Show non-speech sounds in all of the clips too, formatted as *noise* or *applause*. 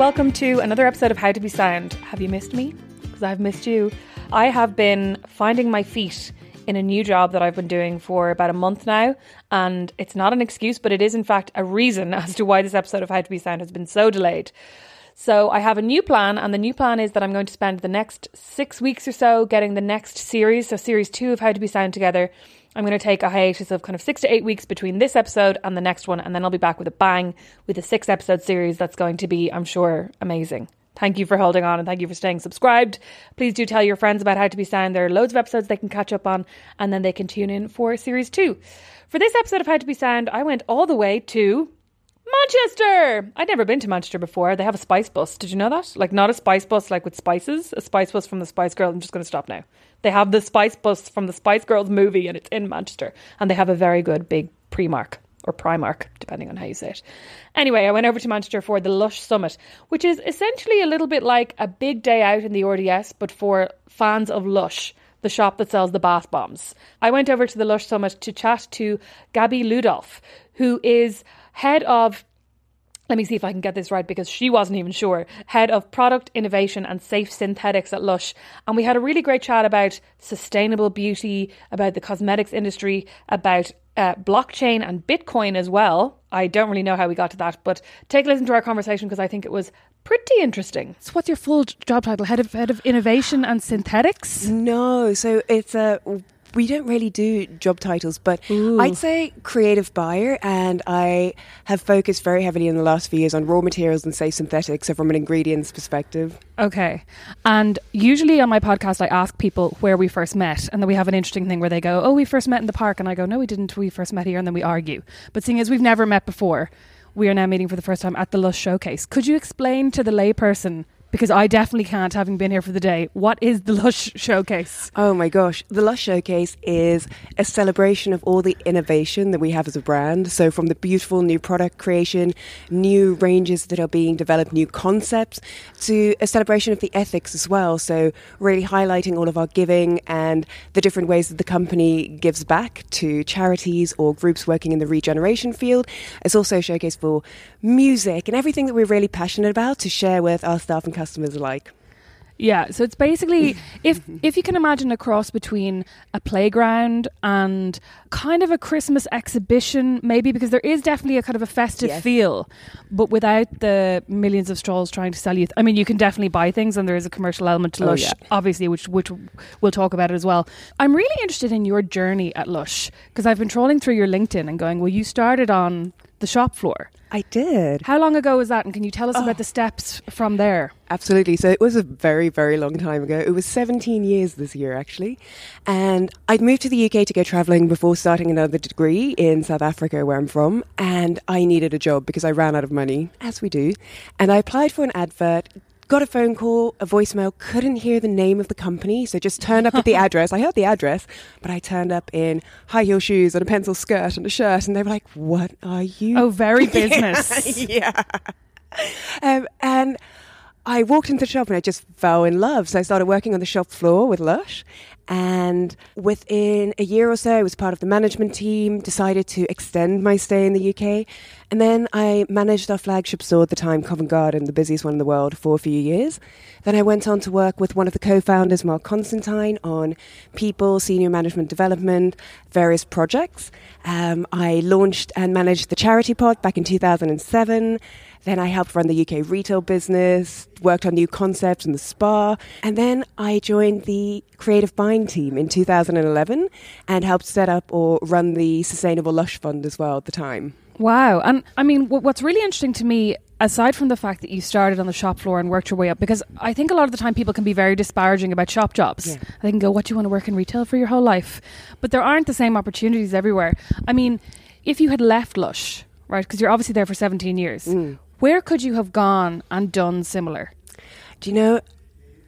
welcome to another episode of How to Be Sound. Have you missed me? Because I've missed you. I have been finding my feet in a new job that I've been doing for about a month now, and it's not an excuse, but it is in fact a reason *laughs* as to why this episode of How to Be Sound has been so delayed. So I have a new plan, and the new plan is that I'm going to spend the next six weeks or so getting the next series, so series two of How to Be Sound together. I'm going to take a hiatus of kind of six to eight weeks between this episode and the next one, and then I'll be back with a bang with a six episode series that's going to be, I'm sure, amazing. Thank you for holding on and thank you for staying subscribed. Please do tell your friends about How to Be Sound. There are loads of episodes they can catch up on, and then they can tune in for series two. For this episode of How to Be Sound, I went all the way to Manchester! I'd never been to Manchester before. They have a spice bus. Did you know that? Like, not a spice bus like with spices, a spice bus from the Spice Girls. I'm just going to stop now. They have the spice bus from the Spice Girls movie and it's in Manchester. And they have a very good big Primark or Primark, depending on how you say it. Anyway, I went over to Manchester for the Lush Summit, which is essentially a little bit like a big day out in the RDS, but for fans of Lush the shop that sells the bath bombs. I went over to the Lush Summit to chat to Gabby Ludolf, who is head of let me see if I can get this right because she wasn't even sure. Head of Product Innovation and Safe Synthetics at Lush. And we had a really great chat about sustainable beauty, about the cosmetics industry, about uh, blockchain and Bitcoin as well. I don't really know how we got to that, but take a listen to our conversation because I think it was pretty interesting. So, what's your full job title? Head of Head of Innovation and Synthetics? No, so it's a. we don't really do job titles, but Ooh. I'd say creative buyer, and I have focused very heavily in the last few years on raw materials and safe synthetics, so from an ingredients perspective. Okay. And usually on my podcast, I ask people where we first met, and then we have an interesting thing where they go, Oh, we first met in the park. And I go, No, we didn't. We first met here. And then we argue. But seeing as we've never met before, we are now meeting for the first time at the Lush Showcase. Could you explain to the layperson? Because I definitely can't, having been here for the day. What is the Lush Showcase? Oh my gosh. The Lush Showcase is a celebration of all the innovation that we have as a brand. So, from the beautiful new product creation, new ranges that are being developed, new concepts, to a celebration of the ethics as well. So, really highlighting all of our giving and the different ways that the company gives back to charities or groups working in the regeneration field. It's also a showcase for music and everything that we're really passionate about to share with our staff and customers alike. Yeah, so it's basically *laughs* if if you can imagine a cross between a playground and kind of a Christmas exhibition, maybe because there is definitely a kind of a festive Yes. feel, but without the millions of strolls trying to sell you. I mean, you can definitely buy things, and there is a commercial element to Oh, Lush, yeah. obviously, which which we'll talk about it as well. I'm really interested in your journey at Lush because I've been trolling through your LinkedIn and going, well, you started on the shop floor. I did. How long ago was that? And can you tell us about oh. the steps from there? Absolutely. So it was a very, very long time ago. It was 17 years this year, actually. And I'd moved to the UK to go traveling before starting another degree in South Africa, where I'm from. And I needed a job because I ran out of money, as we do. And I applied for an advert. Got a phone call, a voicemail, couldn't hear the name of the company, so just turned up at the *laughs* address. I heard the address, but I turned up in high heel shoes and a pencil skirt and a shirt, and they were like, What are you Oh, very business. *laughs* yeah. Um, and I walked into the shop and I just fell in love. So I started working on the shop floor with Lush. And within a year or so, I was part of the management team, decided to extend my stay in the UK. And then I managed our flagship store at the time, Covent Garden, the busiest one in the world, for a few years. Then I went on to work with one of the co founders, Mark Constantine, on people, senior management development, various projects. Um, I launched and managed the Charity Pot back in 2007. Then I helped run the UK retail business, worked on new concepts in the spa, and then I joined the creative buying team in 2011 and helped set up or run the Sustainable Lush Fund as well at the time. Wow. And I mean, what's really interesting to me aside from the fact that you started on the shop floor and worked your way up, because I think a lot of the time people can be very disparaging about shop jobs. Yeah. They can go, "What do you want to work in retail for your whole life?" But there aren't the same opportunities everywhere. I mean, if you had left Lush, right, because you're obviously there for 17 years, Mm. Where could you have gone and done similar? Do you know?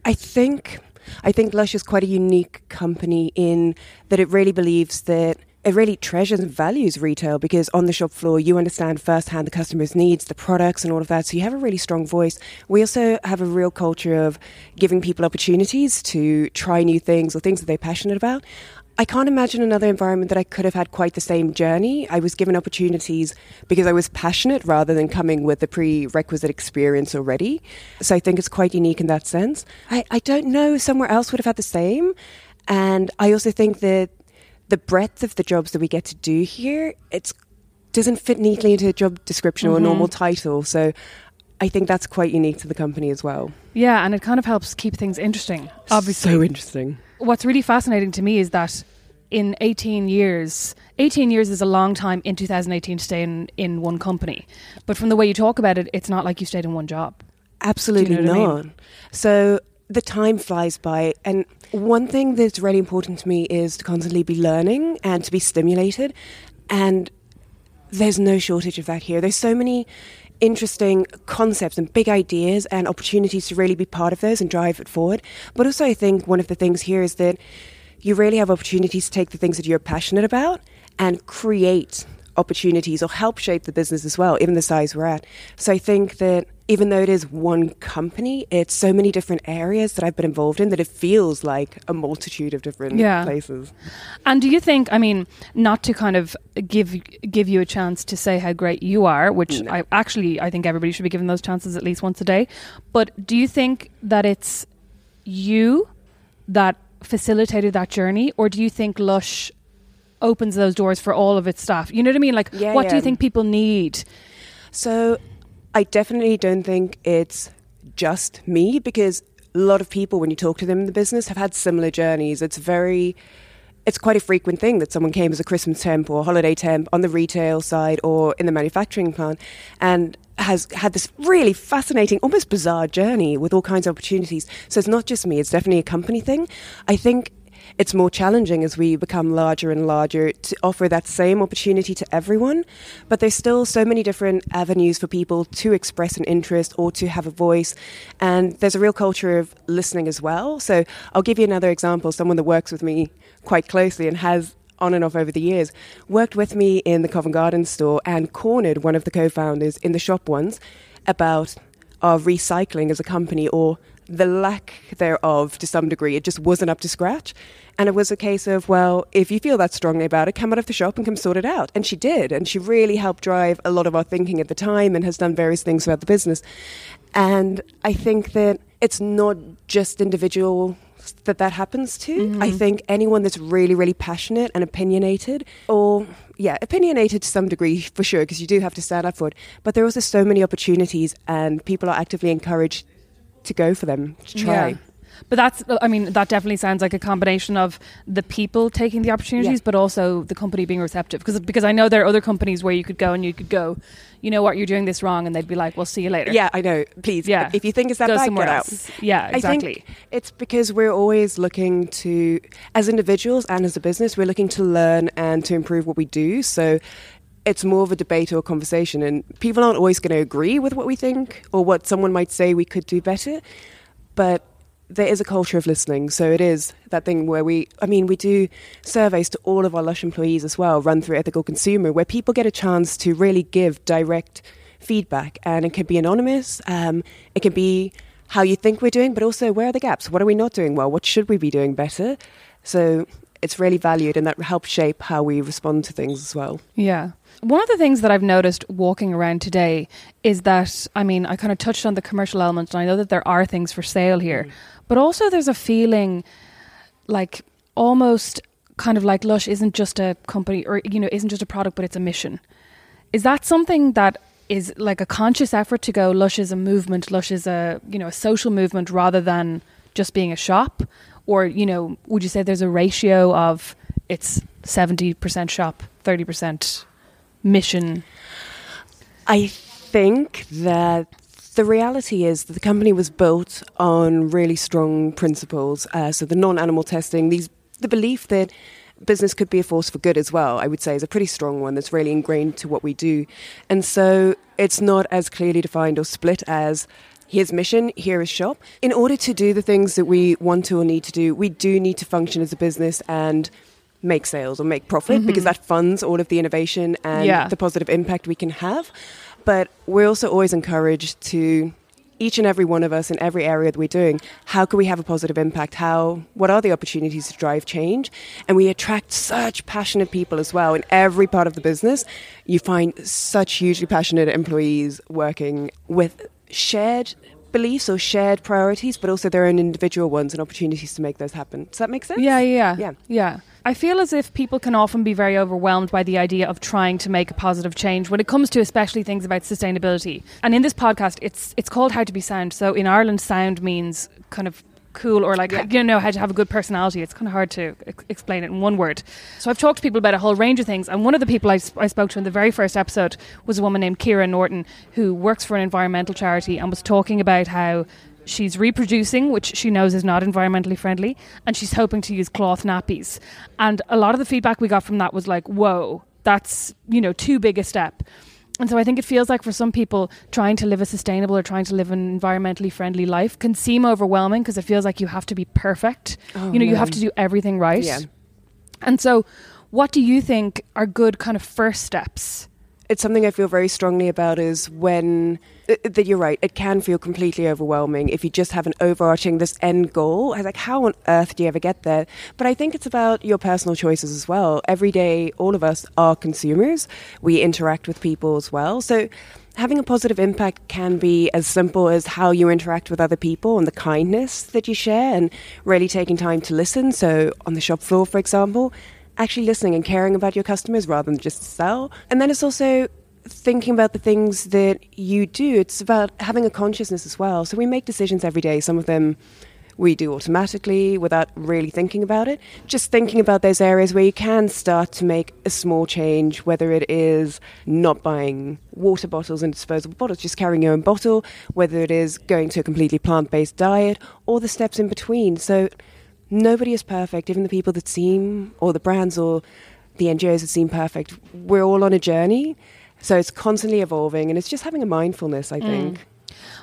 I think I think Lush is quite a unique company in that it really believes that it really treasures and values retail because on the shop floor you understand firsthand the customer's needs, the products, and all of that. So you have a really strong voice. We also have a real culture of giving people opportunities to try new things or things that they're passionate about. I can't imagine another environment that I could have had quite the same journey. I was given opportunities because I was passionate rather than coming with the prerequisite experience already. So I think it's quite unique in that sense. I, I don't know if somewhere else would have had the same. And I also think that the breadth of the jobs that we get to do here, it doesn't fit neatly into a job description or a normal mm-hmm. title. So I think that's quite unique to the company as well. Yeah, and it kind of helps keep things interesting. Obviously, So interesting. What's really fascinating to me is that in 18 years 18 years is a long time in 2018 to stay in, in one company but from the way you talk about it it's not like you stayed in one job Absolutely you know what I not. mean? So the time flies by. And one thing that's really important to me is to constantly be learning and to be stimulated. And there's no shortage of that here. There's so many interesting concepts and big ideas and opportunities to really be part of those and drive it forward. But also, I think one of the things here is that you really have opportunities to take the things that you're passionate about and create opportunities or help shape the business as well, even the size we're at. So I think that even though it is one company, it's so many different areas that I've been involved in that it feels like a multitude of different Yeah. places. and do you think i mean not to kind of give give you a chance to say how great you are which i actually i think everybody should be given those chances at least once a day but do you think that it's you that facilitated that journey or do you think lush opens those doors for all of its staff? You know what i mean? Like Yeah, what do you think people need? So I definitely don't think it's just me because a lot of people, when you talk to them in the business, have had similar journeys. It's very, it's quite a frequent thing that someone came as a Christmas temp or holiday temp on the retail side or in the manufacturing plant and has had this really fascinating, almost bizarre journey with all kinds of opportunities. So it's not just me, it's definitely a company thing. I think it's more challenging as we become larger and larger to offer that same opportunity to everyone. But there's still so many different avenues for people to express an interest or to have a voice. And there's a real culture of listening as well. So I'll give you another example. Someone that works with me quite closely and has on and off over the years, worked with me in the Covent Garden store and cornered one of the co founders in the shop once about our recycling as a company or the lack thereof to some degree. It just wasn't up to scratch. And it was a case of, well, if you feel that strongly about it, come out of the shop and come sort it out. And she did. And she really helped drive a lot of our thinking at the time and has done various things about the business. And I think that it's not just individual that that happens to. I mm-hmm. think anyone that's really, really passionate and opinionated, or yeah, opinionated to some degree for sure, because you do have to stand up for it. But there are also so many opportunities, and people are actively encouraged to go for them, to try. Yeah. But that's, I mean, that definitely sounds like a combination of the people taking the opportunities, Yeah. but also the company being receptive. Because because I know there are other companies where you could go and you could go, you know what, you're doing this wrong, and they'd be like, "We'll see you later." Yeah, I know. Please, Yeah. if you think it's that Go bad, somewhere get else. out. Yeah, exactly. it's because we're always looking to, as individuals and as a business, we're looking to learn and to improve what we do. So it's more of a debate or a conversation, and people aren't always going to agree with what we think or what someone might say we could do better. But there is a culture of listening. So it is that thing where we, I mean, we do surveys to all of our Lush employees as well, run through Ethical Consumer, where people get a chance to really give direct feedback. And it can be anonymous, um, it can be how you think we're doing, but also where are the gaps? What are we not doing well? What should we be doing better? So it's really valued, and that helps shape how we respond to things as well. Yeah. One of the things that I've noticed walking around today is that, I mean, I kind of touched on the commercial element, and I know that there are things for sale here, mm-hmm. but also there's a feeling like almost kind of like Lush isn't just a company or, you know, isn't just a product, but it's a mission. Is that something that is like a conscious effort to go, Lush is a movement, Lush is a, you know, a social movement rather than just being a shop? Or, you know, would you say there's a ratio of it's 70% shop, 30% mission? I think that the reality is that the company was built on really strong principles. Uh, so the non-animal testing, these the belief that business could be a force for good as well, I would say, is a pretty strong one that's really ingrained to what we do. And so it's not as clearly defined or split as here's mission, here is shop. In order to do the things that we want to or need to do, we do need to function as a business and make sales or make profit mm-hmm. because that funds all of the innovation and yeah. the positive impact we can have. But we're also always encouraged to each and every one of us in every area that we're doing, how can we have a positive impact? How what are the opportunities to drive change? And we attract such passionate people as well in every part of the business. You find such hugely passionate employees working with shared beliefs or shared priorities, but also their own individual ones and opportunities to make those happen. Does that make sense? Yeah, yeah, yeah. Yeah. I feel as if people can often be very overwhelmed by the idea of trying to make a positive change when it comes to especially things about sustainability. And in this podcast, it's it's called How to Be Sound. So in Ireland, sound means kind of cool or like yeah. you know how to have a good personality. It's kind of hard to ex- explain it in one word. So I've talked to people about a whole range of things, and one of the people I, sp- I spoke to in the very first episode was a woman named Kira Norton who works for an environmental charity and was talking about how she's reproducing, which she knows is not environmentally friendly, and she's hoping to use cloth nappies. And a lot of the feedback we got from that was like, "Whoa, that's you know too big a step." And so I think it feels like for some people, trying to live a sustainable or trying to live an environmentally friendly life can seem overwhelming because it feels like you have to be perfect. Oh, you know, man. you have to do everything right. Yeah. And so, what do you think are good kind of first steps it's something I feel very strongly about is when Uh, uh, that you're right. It can feel completely overwhelming if you just have an overarching this end goal. I like, how on earth do you ever get there? But I think it's about your personal choices as well. Every day, all of us are consumers. We interact with people as well. So having a positive impact can be as simple as how you interact with other people and the kindness that you share and really taking time to listen. So on the shop floor, for example, actually listening and caring about your customers rather than just sell. And then it's also thinking about the things that you do. It's about having a consciousness as well. So we make decisions every day. Some of them we do automatically without really thinking about it. Just thinking about those areas where you can start to make a small change, whether it is not buying water bottles and disposable bottles, just carrying your own bottle, whether it is going to a completely plant based diet, or the steps in between. So nobody is perfect, even the people that seem, or the brands or the NGOs that seem perfect. We're all on a journey. So it's constantly evolving and it's just having a mindfulness, I mm. think.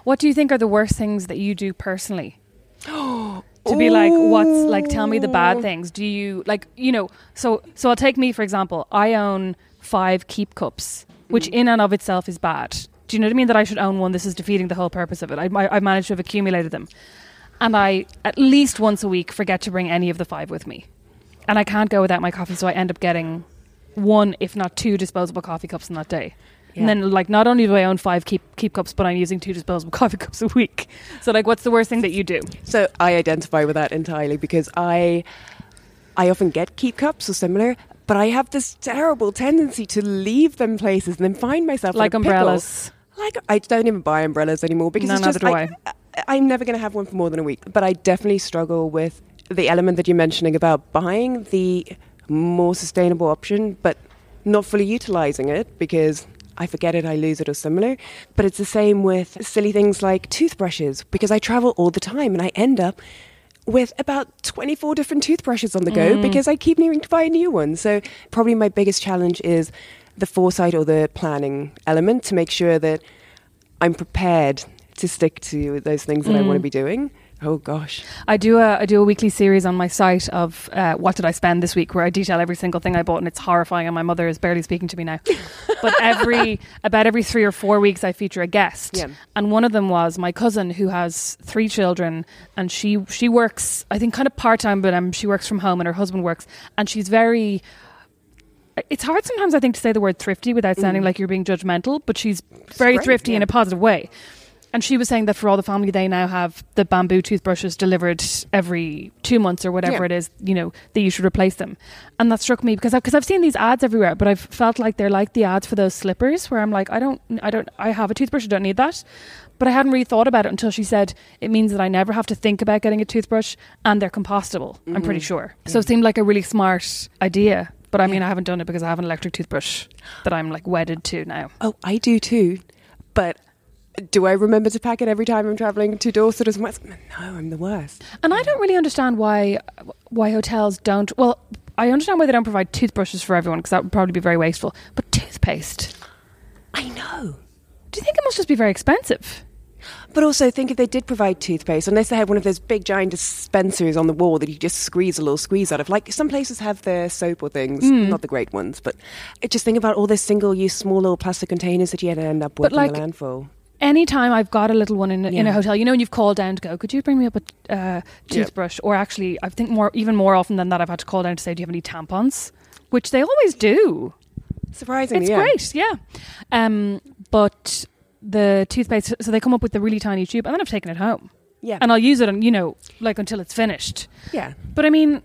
What do you think are the worst things that you do personally? *gasps* to be like what's like tell me the bad things do you like you know so so i'll take me for example i own five keep cups which mm. in and of itself is bad do you know what i mean that i should own one this is defeating the whole purpose of it I, I, i've managed to have accumulated them and I at least once a week forget to bring any of the five with me. And I can't go without my coffee, so I end up getting one, if not two, disposable coffee cups in that day. Yeah. And then, like, not only do I own five keep keep cups, but I'm using two disposable *laughs* coffee cups a week. So, like, what's the worst thing that you do? So, I identify with that entirely because I, I often get keep cups or similar, but I have this terrible tendency to leave them places and then find myself like umbrellas. Like I don't even buy umbrellas anymore because no, it's just I'm never going to have one for more than a week, but I definitely struggle with the element that you're mentioning about buying the more sustainable option, but not fully utilizing it because I forget it, I lose it, or similar. But it's the same with silly things like toothbrushes because I travel all the time and I end up with about 24 different toothbrushes on the go mm. because I keep needing to buy a new one. So, probably my biggest challenge is the foresight or the planning element to make sure that I'm prepared to stick to those things that mm. I want to be doing. Oh gosh, I do a I do a weekly series on my site of uh, what did I spend this week, where I detail every single thing I bought, and it's horrifying. And my mother is barely speaking to me now. *laughs* but every about every three or four weeks, I feature a guest, yeah. and one of them was my cousin who has three children, and she she works I think kind of part time, but um, she works from home, and her husband works, and she's very it's hard sometimes I think to say the word thrifty without sounding mm. like you're being judgmental, but she's very great, thrifty yeah. in a positive way. And she was saying that for all the family, they now have the bamboo toothbrushes delivered every two months or whatever yeah. it is, you know, that you should replace them. And that struck me because because I've seen these ads everywhere, but I've felt like they're like the ads for those slippers where I'm like, I don't, I don't, I have a toothbrush, I don't need that. But I hadn't really thought about it until she said it means that I never have to think about getting a toothbrush and they're compostable, mm-hmm. I'm pretty mm-hmm. sure. Mm-hmm. So it seemed like a really smart idea. But I mean, I haven't done it because I have an electric toothbrush that I'm like wedded to now. Oh, I do too But do I remember to pack it every time I'm traveling to Dorset as well? No, I'm the worst. And I don't really understand why why hotels don't. Well, I understand why they don't provide toothbrushes for everyone because that would probably be very wasteful. But toothpaste, I know. do you think it must just be very expensive? But also, think if they did provide toothpaste, unless they had one of those big giant dispensers on the wall that you just squeeze a little squeeze out of. Like some places have their soap or things, Hmm. not the great ones, but just think about all those single use small little plastic containers that you had to end up with in the landfill. Anytime I've got a little one in, a in a hotel, you know, when you've called down to go, could you bring me up a uh, toothbrush? Or actually, I think more, even more often than that, I've had to call down to say, do you have any tampons? Which they always do. Surprisingly, It's yeah. great, yeah. Um, but the toothpaste, so they come up with the really tiny tube, and then I've taken it home, Yeah. and I'll use it, on, you know, like until it's finished. yeah. But I mean,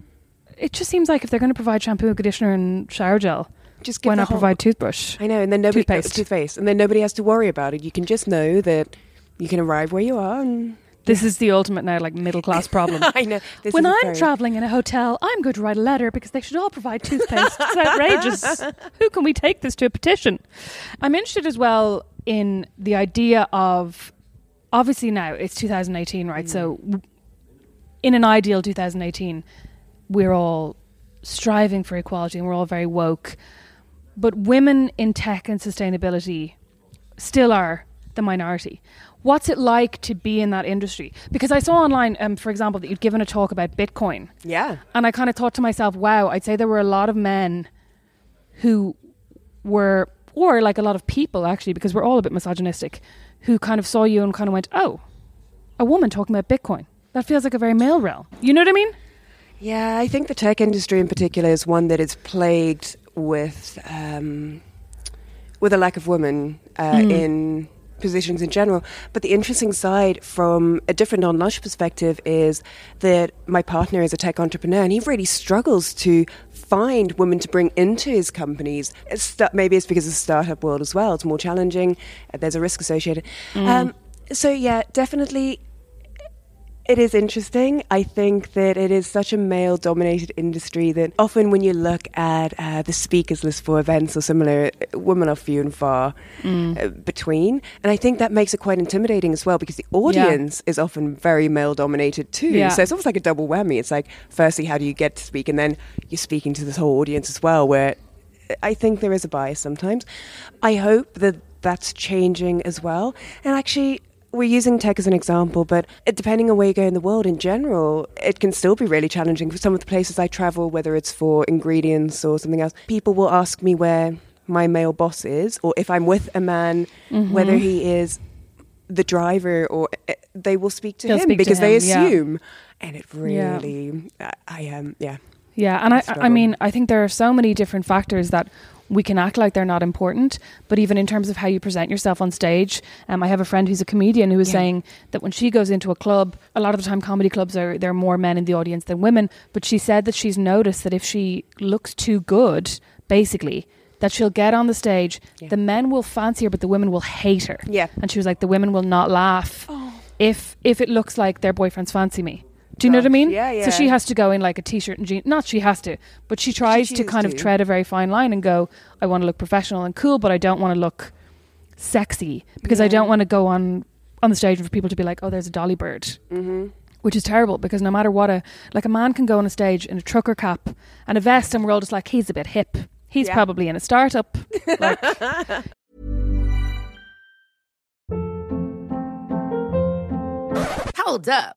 it just seems like if they're going to provide shampoo, and conditioner, and shower gel, Just give why the not whole- provide toothbrush? I know, and then nobody Toothpaste. toothpaste, and then nobody has to worry about it. You can just know that you can arrive where you are. And This is the ultimate now, like middle class problem. *laughs* I know this when I'm very- traveling in a hotel, I'm going to write a letter because they should all provide toothpaste. it's *laughs* outrageous. Who can we take this to a petition? I'm interested as well in the idea of obviously now it's 2018, right? So mm. in an ideal 2018, we're all striving for equality and we're all very woke. But women in tech and sustainability still are the minority. What's it like to be in that industry? Because I saw online, um, for example, that you'd given a talk about Bitcoin. Yeah. And I kind of thought to myself, wow, I'd say there were a lot of men who were, or like a lot of people actually, because we're all a bit misogynistic, who kind of saw you and kind of went, oh, a woman talking about Bitcoin. That feels like a very male realm. You know what I mean? Yeah, I think the tech industry in particular is one that is plagued with um, with a lack of women uh, in positions in general. But the interesting side from a different non-lush perspective is that my partner is a tech entrepreneur and he really struggles to find women to bring into his companies. It's maybe it's because of the startup world as well. It's more challenging. There's a risk associated. Um, so yeah, definitely it is interesting. I think that it is such a male dominated industry that often when you look at uh, the speakers list for events or similar, women are few and far uh, between. And I think that makes it quite intimidating as well because the audience is often very male dominated too. Yeah. So it's almost like a double whammy. It's like, firstly, how do you get to speak? And then you're speaking to this whole audience as well, where I think there is a bias sometimes. I hope that that's changing as well. And actually, we're using tech as an example, but depending on where you go in the world in general, it can still be really challenging. For some of the places I travel, whether it's for ingredients or something else, people will ask me where my male boss is, or if I'm with a man, Mm-hmm. whether he is the driver or uh, they will speak to They'll him speak to because they him, yeah. assume. And it really, I, I am, yeah. Yeah, and I, I mean, I think there are so many different factors that we can act like they're not important. But even in terms of how you present yourself on stage, um, I have a friend who's a comedian who was Yeah. saying that when she goes into a club, a lot of the time comedy clubs are there are more men in the audience than women. But she said that she's noticed that if she looks too good, basically. That she'll get on the stage, Yeah. the men will fancy her, but the women will hate her. Yeah. and she was like, the women will not laugh if if it looks like their boyfriends fancy me. Do you know what I mean? yeah, yeah. So she has to go in like a t-shirt and jeans. Not she has to, but she tries to chooses kind of to. tread a very fine line and go. I want to look professional and cool, but I don't want to look sexy because I don't want to go on on the stage for people to be like, oh, there's a dolly bird, mm-hmm. which is terrible because no matter what a like a man can go on a stage in a trucker cap and a vest, and we're all just like, he's a bit hip. He's Yeah. probably in a startup. Like, *laughs* Hold up.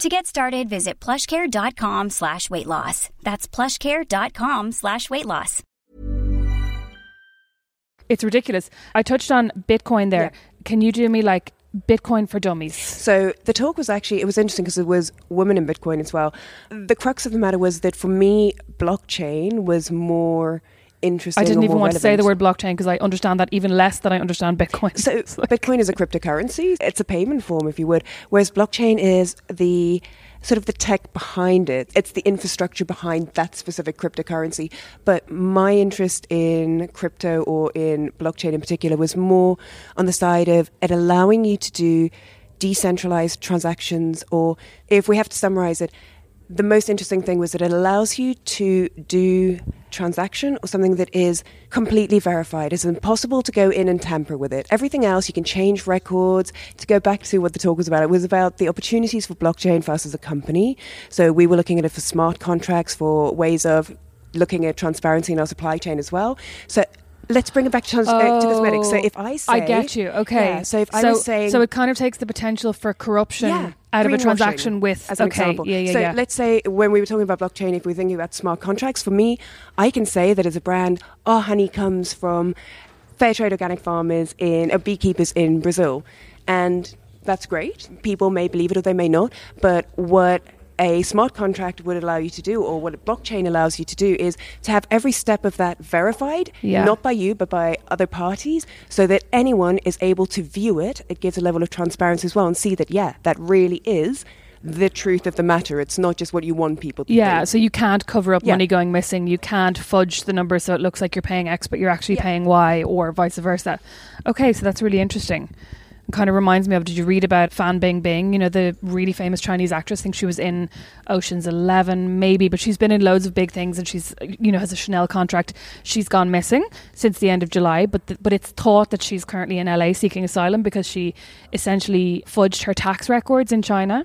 To get started, visit plushcare.com slash weight loss. That's plushcare.com slash weight loss. It's ridiculous. I touched on Bitcoin there. Can you do me like Bitcoin for dummies? So the talk was actually it was interesting because it was women in Bitcoin as well. The crux of the matter was that for me, blockchain was more interesting. I didn't even want to say the word blockchain because I understand that even less than I understand Bitcoin. So *laughs* like- Bitcoin is a cryptocurrency. It's a payment form, if you would. Whereas blockchain is the sort of the tech behind it. It's the infrastructure behind that specific cryptocurrency. But my interest in crypto or in blockchain in particular was more on the side of it allowing you to do decentralized transactions or if we have to summarize it the most interesting thing was that it allows you to do transaction or something that is completely verified. It's impossible to go in and tamper with it. Everything else, you can change records. To go back to what the talk was about, it was about the opportunities for blockchain for us as a company. So we were looking at it for smart contracts, for ways of looking at transparency in our supply chain as well. So let's bring it back to, uh, to cosmetics. So Oh, if I say, I get you. Okay. Yeah, so if I so, was saying, so it kind of takes the potential for corruption yeah, out of a transaction with. as an okay. example. Yeah, yeah, so yeah. let's say when we were talking about blockchain, if we're thinking about smart contracts, for me, I can say that as a brand, our honey comes from fair trade organic farmers in uh, beekeepers in Brazil, and that's great. People may believe it or they may not, but what a smart contract would allow you to do, or what a blockchain allows you to do, is to have every step of that verified, Yeah. not by you, but by other parties, so that anyone is able to view it. It gives a level of transparency as well and see that, yeah, that really is the truth of the matter. It's not just what you want people to Yeah, think. so you can't cover up Yeah. money going missing. You can't fudge the numbers so it looks like you're paying X, but you're actually Yeah. paying Y, or vice versa. Okay, so that's really interesting. Kind of reminds me of did you read about Fan Bingbing? You know, the really famous Chinese actress. I think she was in Ocean's Eleven, maybe, but she's been in loads of big things and she's, you know, has a Chanel contract. She's gone missing since the end of July, but, but it's thought that she's currently in LA seeking asylum because she essentially fudged her tax records in China,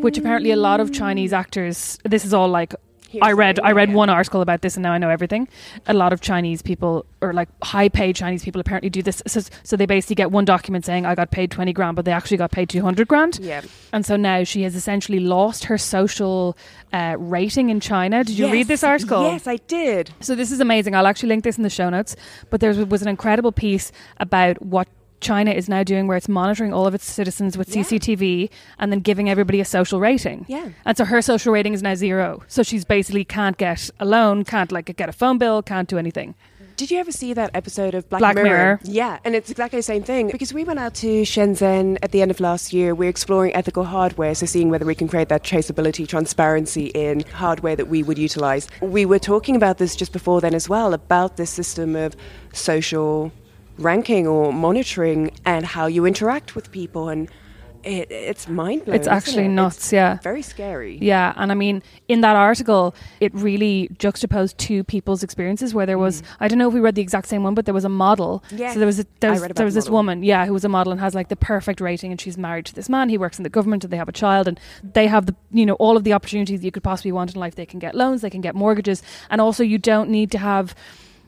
which apparently a lot of Chinese actors, this is all like I read I read yeah. one article about this and now I know everything. A lot of Chinese people or like high paid Chinese people apparently do this. So, so they basically get one document saying I got paid 20 grand but they actually got paid 200 grand. Yeah. And so now she has essentially lost her social uh, rating in China. Did you read this article? Yes, I did. So this is amazing. I'll actually link this in the show notes. But there was an incredible piece about what China is now doing, where it's monitoring all of its citizens with Yeah. CCTV and then giving everybody a social rating. Yeah. And so her social rating is now zero. So she's basically can't get a loan, can't like get a phone bill, can't do anything. Did you ever see that episode of Black, Black Mirror. Yeah, and it's exactly the same thing because we went out to Shenzhen at the end of last year. We're exploring ethical hardware, so seeing whether we can create that traceability, transparency in hardware that we would utilize. We were talking about this just before then as well about this system of social ranking or monitoring and how you interact with people and. It, it's mind blowing. It's actually nuts, yeah. Very scary. Yeah, and I mean, in that article, it really juxtaposed two people's experiences. Where there was, mm. I don't know if we read the exact same one, but there was a model. Yeah. So there was a, there was, there was this model. woman, yeah, who was a model and has like the perfect rating, and she's married to this man. He works in the government, and they have a child, and they have the, you know, all of the opportunities you could possibly want in life. They can get loans, they can get mortgages, and also you don't need to have.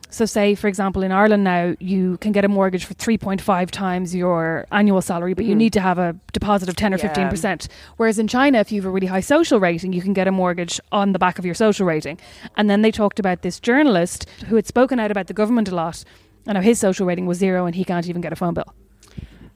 So, say for example, in Ireland now, you can get a mortgage for three point five times your annual salary, but you need to have a deposit of ten or Mm-hmm. Yeah. fifteen percent. Whereas in China, if you have a really high social rating, you can get a mortgage on the back of your social rating. And then they talked about this journalist who had spoken out about the government a lot, and how his social rating was zero, and he can't even get a phone bill.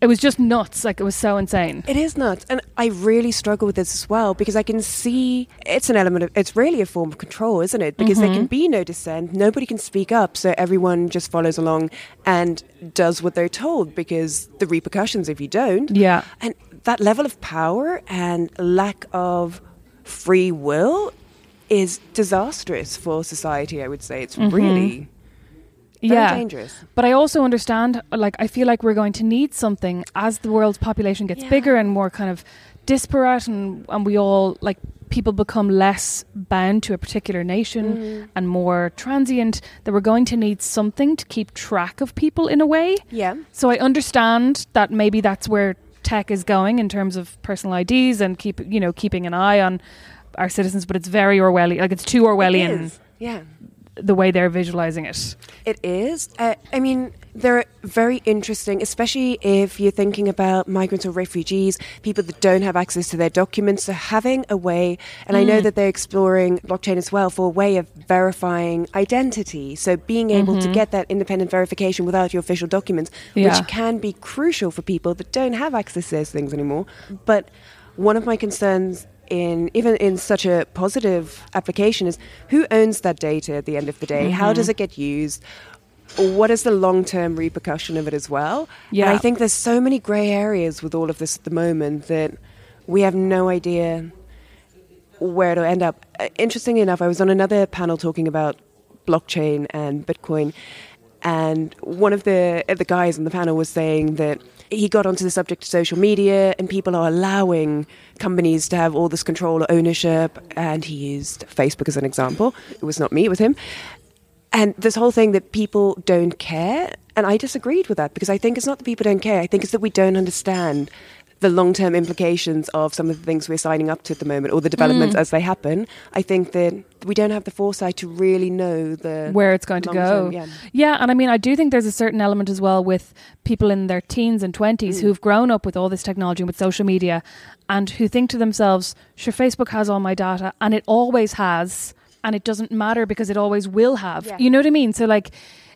It was just nuts. Like it was so insane. It is nuts. And I really struggle with this as well because I can see it's an element of, it's really a form of control, isn't it? Because there can mm-hmm. be no dissent, nobody can speak up, so everyone just follows along and does what they're told because the repercussions if you don't. Yeah. And that level of power and lack of free will is disastrous for society, I would say. It's mm-hmm. really very yeah. dangerous. But I also understand, like, I feel like we're going to need something as the world's population gets Yeah. bigger and more kind of disparate, and, and we all, like, people become less bound to a particular nation Mm. and more transient, that we're going to need something to keep track of people in a way. Yeah. So I understand that maybe that's where tech is going in terms of personal IDs and keep, you know, keeping an eye on our citizens, but it's very Orwellian. Like, it's too Orwellian. Yeah. The way they're visualizing it. It is. Uh, I mean, they're very interesting, especially if you're thinking about migrants or refugees, people that don't have access to their documents. So having a way, and I know that they're exploring blockchain as well for a way of verifying identity. So being able to get that independent verification without your official documents, Yeah. which can be crucial for people that don't have access to those things anymore. But one of my concerns in even in such a positive application is who owns that data at the end of the day? How does it get used? What is the long term repercussion of it as well? Yeah. And I think there's so many grey areas with all of this at the moment that we have no idea where it'll end up. Uh, Interestingly enough, I was on another panel talking about blockchain and Bitcoin, and one of the uh, the guys on the panel was saying that he got onto the subject of social media and people are allowing companies to have all this control or ownership. And he used Facebook as an example. It was not me, it was him. And this whole thing that people don't care, and I disagreed with that because I think it's not that people don't care. I think it's that we don't understand the long term implications of some of the things we're signing up to at the moment or the developments as they happen. I think that we don't have the foresight to really know the where it's going to go. long-term- yeah. and I mean, I do think there's a certain element as well with people in their teens and 20s Mm. who've grown up with all this technology and with social media and who think to themselves, sure, Facebook has all my data and it always has, and it doesn't matter because it always will have. Yeah. You know what I mean? So, like,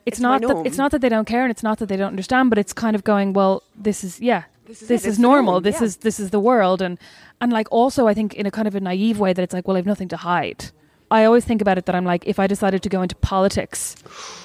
it's, It's not that it's not that they don't care and it's not that they don't understand, but it's kind of going, well, this is yeah, This is this is normal. norm, This yeah. is this is the world, and and like also I think in a kind of a naive way that it's like, well, I've nothing to hide. I always think about it that I'm like, if I decided to go into politics,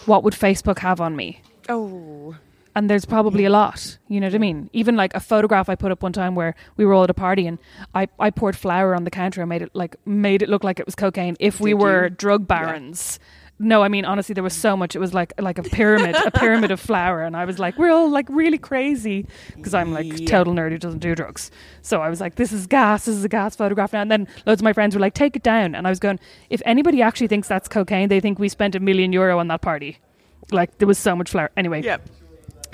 what would Facebook have on me? Oh. And there's probably a lot. You know what I mean? Even like a photograph I put up one time where we were all at a party and I, I poured flour on the counter and made it like made it look like it was cocaine. If we Did were you? drug barons. No, I mean honestly, there was so much. It was like like a pyramid, a pyramid of flour, and I was like, we're all like really crazy because I'm like Yeah. total nerd who doesn't do drugs. So I was like, this is gas, this is a gas photograph now. And then loads of my friends were like, take it down, and I was going, if anybody actually thinks that's cocaine, they think we spent a million euro on that party. Like there was so much flour. Anyway, Yeah.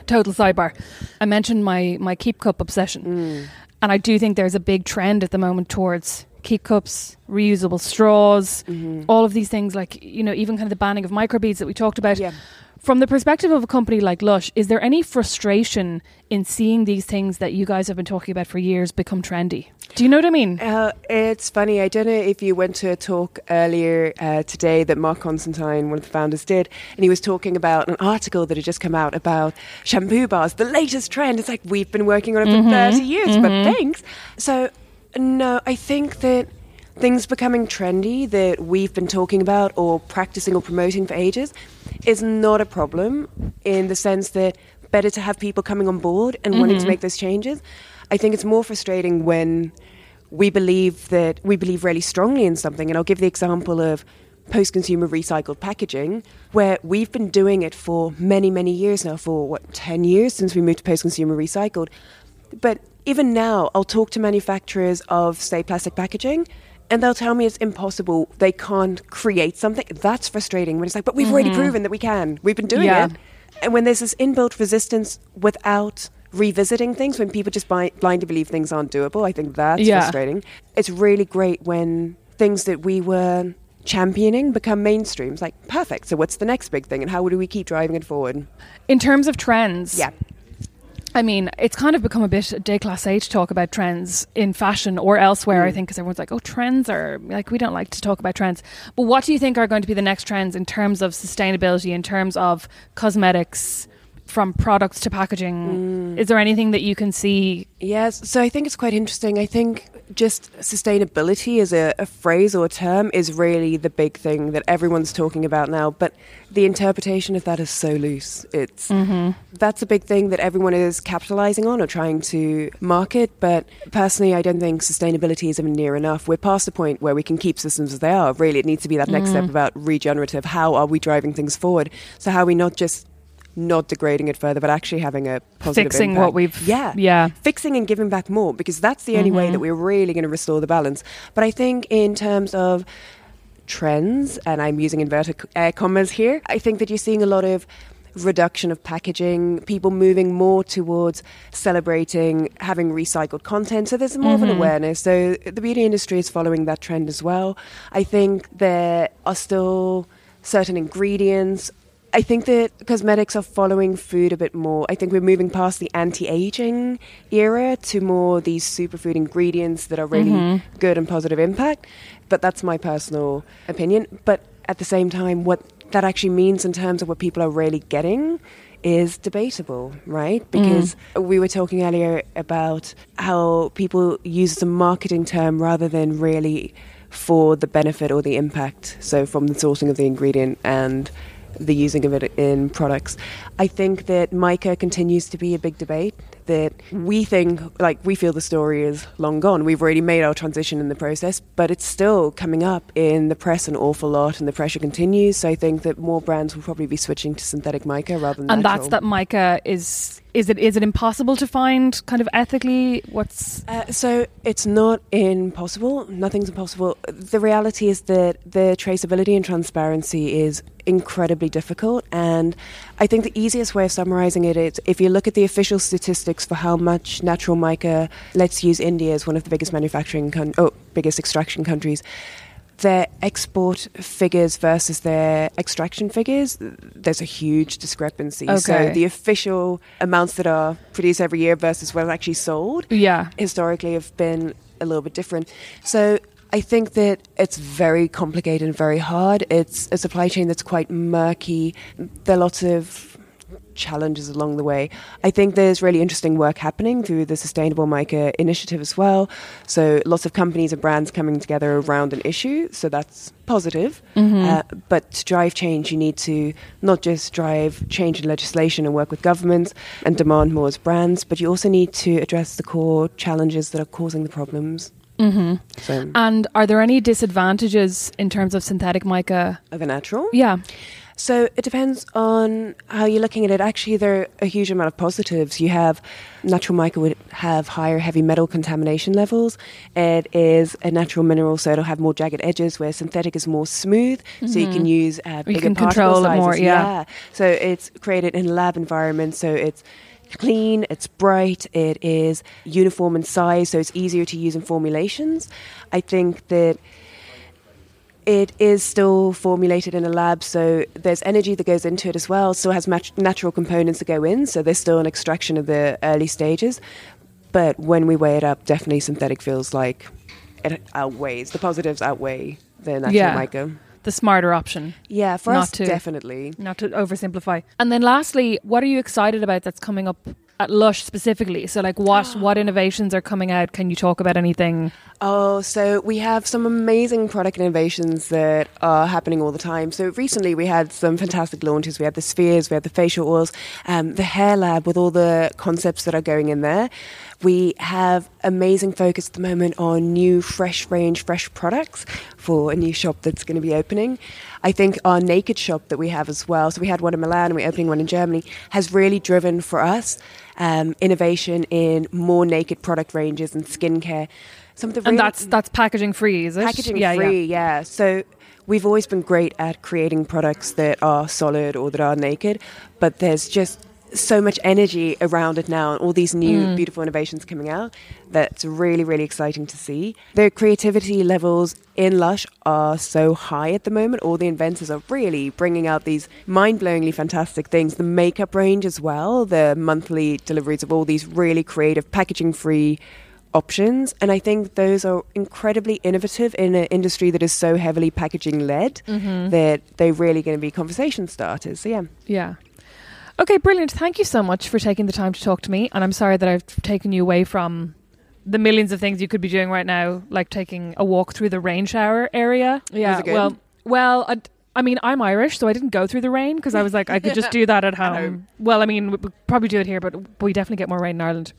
total sidebar. I mentioned my my keep cup obsession, mm. and I do think there's a big trend at the moment towards keep cups, reusable straws, all of these things. Like you know, even kind of the banning of microbeads that we talked about. Yeah. From the perspective of a company like Lush, is there any frustration in seeing these things that you guys have been talking about for years become trendy? Do you know what I mean? Uh, it's funny. I don't know if you went to a talk earlier uh, today that Mark Constantine, one of the founders, did, and he was talking about an article that had just come out about shampoo bars, the latest trend. It's like we've been working on it for 30 years, but thanks. So, no, I think that things becoming trendy that we've been talking about or practicing or promoting for ages is not a problem in the sense that better to have people coming on board and wanting to mm-hmm. make those changes. I think it's more frustrating when we believe that we believe really strongly in something. And I'll give the example of post consumer recycled packaging, where we've been doing it for many, many years now, for what, 10 years since we moved to post consumer recycled. But even now, I'll talk to manufacturers of, say, plastic packaging. And they'll tell me it's impossible. They can't create something. That's frustrating when it's like, but we've already mm-hmm. proven that we can. We've been doing Yeah. it. And when there's this inbuilt resistance without revisiting things, when people just bi- blindly believe things aren't doable, I think that's Yeah. frustrating. It's really great when things that we were championing become mainstream. It's like, perfect. So what's the next big thing? And how do we keep driving it forward? In terms of trends, Yeah. I mean, it's kind of become a bit déclassé to talk about trends in fashion or elsewhere, I mm. think, because everyone's like, oh, trends are like, we don't like to talk about trends. But what do you think are going to be the next trends in terms of sustainability, in terms of cosmetics, from products to packaging? Mm. Is there anything that you can see? Yes, so I think it's quite interesting. I think just sustainability as a, a phrase or a term is really the big thing that everyone's talking about now. But the interpretation of that is so loose. It's mm-hmm. that's a big thing that everyone is capitalizing on or trying to market. But personally, I don't think sustainability is even near enough. We're past the point where we can keep systems as they are. Really, it needs to be that next step mm-hmm. about regenerative. How are we driving things forward? So how are we not just not degrading it further, but actually having a positive Fixing impact. what we've- yeah yeah. fixing and giving back more because that's the only way that we're really going to restore the balance. But I think in terms of trends, and I'm using inverted uh, commas here, I think that you're seeing a lot of reduction of packaging, people moving more towards celebrating having recycled content. So there's more of an awareness. So the beauty industry is following that trend as well. I think there are still certain ingredients. I think that cosmetics are following food a bit more. I think we're moving past the anti-aging era to more these superfood ingredients that are really mm-hmm. good and positive impact. But that's my personal opinion. But at the same time, what that actually means in terms of what people are really getting is debatable, right? Mm. Because we were talking earlier about how people use the marketing term rather than really for the benefit or the impact. So from the sourcing of the ingredient and the using of it in products. I think that mica continues to be a big debate. That we think, like, we feel the story is long gone. We've already made our transition in the process, but it's still coming up in the press an awful lot, and the pressure continues. So I think that more brands will probably be switching to synthetic mica rather than and natural. that's that mica is is it is it impossible to find kind of ethically what's Uh, so it's not impossible. Nothing's impossible. The reality is that the traceability and transparency is incredibly difficult. And I think the easiest way of summarizing it is if you look at the official statistics for how much natural mica, let's use India as one of the biggest manufacturing, con- oh, biggest extraction countries. Their export figures versus their extraction figures, there's a huge discrepancy. Okay. So the official amounts that are produced every year versus what are actually sold yeah historically have been a little bit different. So I think that it's very complicated and very hard. It's a supply chain that's quite murky. There are lots of challenges along the way. I think there's really interesting work happening through the Sustainable Mica initiative as well. So lots of companies and brands coming together around an issue. So that's positive. Uh, but to drive change, you need to not just drive change in legislation and work with governments and demand more as brands, but you also need to address the core challenges that are causing the problems. Mm-hmm. So, and are there any disadvantages in terms of synthetic mica of a natural? yeah So it depends on how you're looking at it. Actually, there are a huge amount of positives. You have natural mica would have higher heavy metal contamination levels. It is a natural mineral, so it'll have more jagged edges, where synthetic is more smooth, so you can use uh, You bigger can particle control it sizes. more, yeah. So it's created in a lab environment, so it's clean, it's bright, it is uniform in size, so it's easier to use in formulations. I think that it is still formulated in a lab, so there's energy that goes into it as well. Still has mat- natural components that go in, so there's still an extraction of the early stages. But when we weigh it up, definitely synthetic feels like it outweighs the positives outweigh the natural Yeah. the smarter option Yeah, for Not us, to- definitely. not to oversimplify and then lastly what are you excited about that's coming up at lush specifically so like what *gasps* what innovations are coming out can you talk about anything Oh, so we have some amazing product innovations that are happening all the time. So recently we had some fantastic launches. We had the spheres, we had the facial oils, um, the hair lab with all the concepts that are going in there. We have amazing focus at the moment on new fresh range, fresh products for a new shop that's going to be opening. I think our naked shop that we have as well, so we had one in Milan and we're opening one in Germany, has really driven for us um, innovation in more naked product ranges and skincare. Some of the and that's that's packaging free is it packaging yeah, free, yeah. yeah. So we've always been great at creating products that are solid or that are naked, but there's just so much energy around it now and all these new Mm. beautiful innovations coming out that's really really exciting to see the creativity levels in lush are so high at the moment all the inventors are really bringing out these mind-blowingly fantastic things the makeup range as well the monthly deliveries of all these really creative packaging free options. And I think those are incredibly innovative in an industry that is so heavily packaging led Mm-hmm. that they're really going to be conversation starters. So, yeah. Yeah. Okay, brilliant. Thank you so much for taking the time to talk to me. And I'm sorry that I've taken you away from the millions of things you could be doing right now, like taking a walk through the rain shower area. Yeah. it good? Well, well, I, I mean, I'm Irish, so I didn't go through the rain because I was like, I could just *laughs* do that at home. home. Well, I mean, we we probably do it here, but we definitely get more rain in Ireland.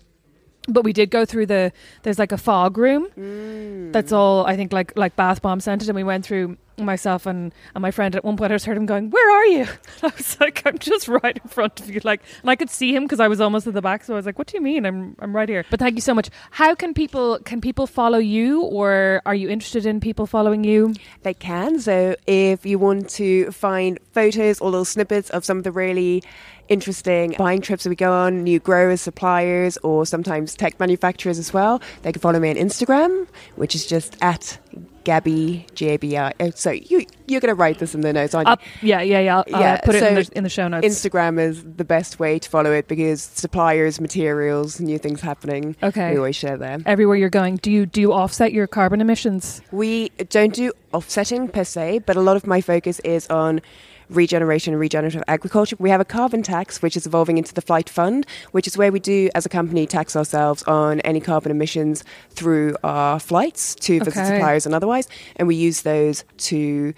But we did go through the. There's like a fog room. Mm. That's all. I think like like bath bomb scented, and we went through myself and, and my friend at one point. I just heard him going, "Where are you?" *laughs* I was like, "I'm just right in front of you." Like, and I could see him because I was almost at the back. So I was like, "What do you mean? I'm I'm right here." But thank you so much. How can people can people follow you, or are you interested in people following you? They can. So, if you want to find photos or little snippets of some of the really interesting buying trips that we go on, new growers, suppliers, or sometimes tech manufacturers as well, they can follow me on Instagram, which is just at Gabi, G A B I. So you. you're going to write this in the notes, aren't you? Up, yeah, yeah, yeah. I'll, I'll, Yeah, uh, put it in so the, in the show notes. Instagram is the best way to follow it because suppliers, materials, new things happening. Okay. We always share there. Everywhere you're going, do you do you offset your carbon emissions? We don't do offsetting per se, but a lot of my focus is on regeneration and regenerative agriculture. We have a carbon tax, which is evolving into the Flight Fund, which is where we do, as a company, tax ourselves on any carbon emissions through our flights to visit Okay. suppliers and otherwise. And we use those to.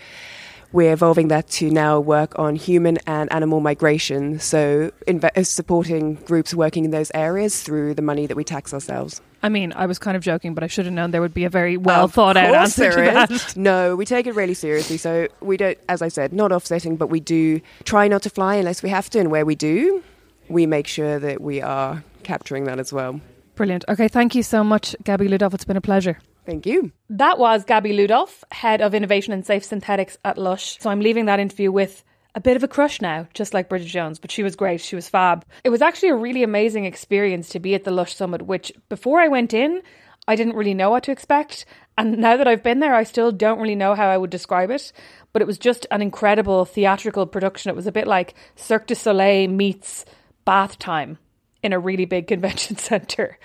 We're evolving that to now work on human and animal migration. So, inve- uh, supporting groups working in those areas through the money that we tax ourselves. I mean, I was kind of joking, but I should have known there would be a very well Of thought out answer to there that. is. *laughs* No, we take it really seriously. So we don't, as I said, not offsetting, but we do try not to fly unless we have to. And where we do, we make sure that we are capturing that as well. Brilliant. Okay, thank you so much, Gabi Ludolf. It's been a pleasure. Thank you. That was Gabi Ludolf, Head of Innovation and Safe Synthetics at Lush. So I'm leaving that interview with a bit of a crush now, just like Bridget Jones, but she was great. She was fab. It was actually a really amazing experience to be at the Lush Summit, which before I went in, I didn't really know what to expect. And now that I've been there, I still don't really know how I would describe it. But it was just an incredible theatrical production. It was a bit like Cirque du Soleil meets bath time in a really big convention *laughs* centre.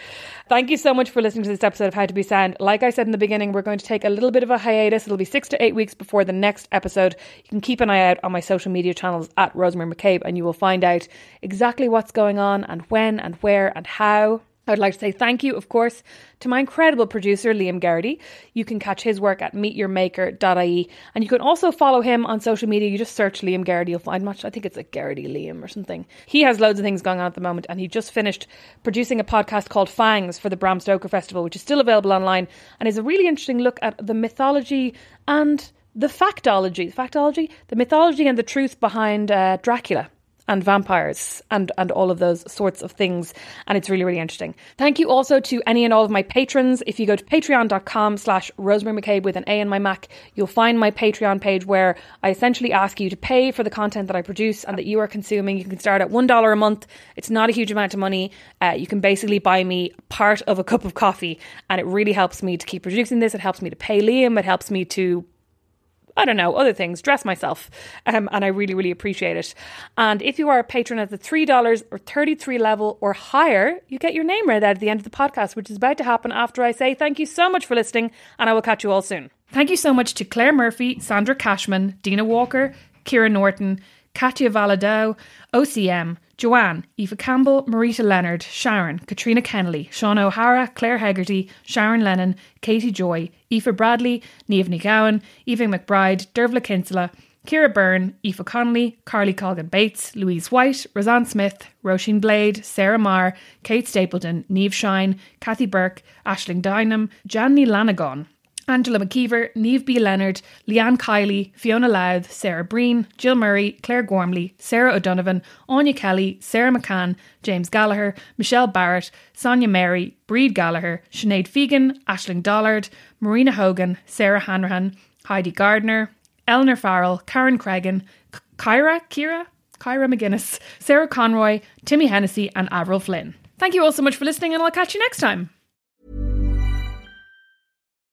Thank you so much for listening to this episode of How to Be Sound. Like I said in the beginning, we're going to take a little bit of a hiatus. It'll be six to eight weeks before the next episode. You can keep an eye out on my social media channels at Rosemary MacCabe and you will find out exactly what's going on and when and where and how. I'd like to say thank you, of course, to my incredible producer, Liam Garrity. You can catch his work at meetyourmaker.ie and you can also follow him on social media. You just search Liam Garrity, you'll find much. I think it's like Garrity Liam or something. He has loads of things going on at the moment and he just finished producing a podcast called Fangs for the Bram Stoker Festival, which is still available online and is a really interesting look at the mythology and the factology, factology, the mythology and the truth behind uh, Dracula and vampires and and all of those sorts of things. And it's really really interesting. Thank you also to any and all of my patrons. If you go to patreon.com slash rosemary maccabe with an a in my mac you'll find my patreon page where i essentially ask you to pay for the content that i produce and that you are consuming. You can start at one dollar a month. It's not a huge amount of money. Uh, you can basically buy me part of a cup of coffee and it really helps me to keep producing this. It helps me to pay liam. It helps me to I don't know, other things, dress myself. Um, and I really, really appreciate it. And if you are a patron at the $3 or 33 level or higher, you get your name read out at the end of the podcast, which is about to happen after I say thank you so much for listening, and I will catch you all soon. Thank you so much to Claire Murphy, Sandra Cashman, Dina Walker, Kira Norton, Katya Valadow, OCM, Joanne, Eva Campbell, Marita Leonard, Sharon, Katrina Kennelly, Sean O'Hara, Claire Hegarty, Sharon Lennon, Katie Joy, Eva Bradley, Niamh Gowan, Eva McBride, Dervla Kinsella, Kira Byrne, Aoife Connolly, Carly Colgan Bates, Louise White, Roseanne Smith, Roisin Blade, Sarah Marr, Kate Stapleton, Neve Shine, Kathy Burke, Ashling Dynam, Janny Lanagon, Angela McKeever, Neve B. Leonard, Leanne Kiley, Fiona Louth, Sarah Breen, Jill Murray, Claire Gormley, Sarah O'Donovan, Anya Kelly, Sarah McCann, James Gallagher, Michelle Barrett, Sonia Mary, Breed Gallagher, Sinead Fegan, Ashling Dollard, Marina Hogan, Sarah Hanrahan, Heidi Gardner, Eleanor Farrell, Karen Cregan, K- Kyra, Kira, Kyra McGuinness, Sarah Conroy, Timmy Hennessy, and Avril Flynn. Thank you all so much for listening, and I'll catch you next time.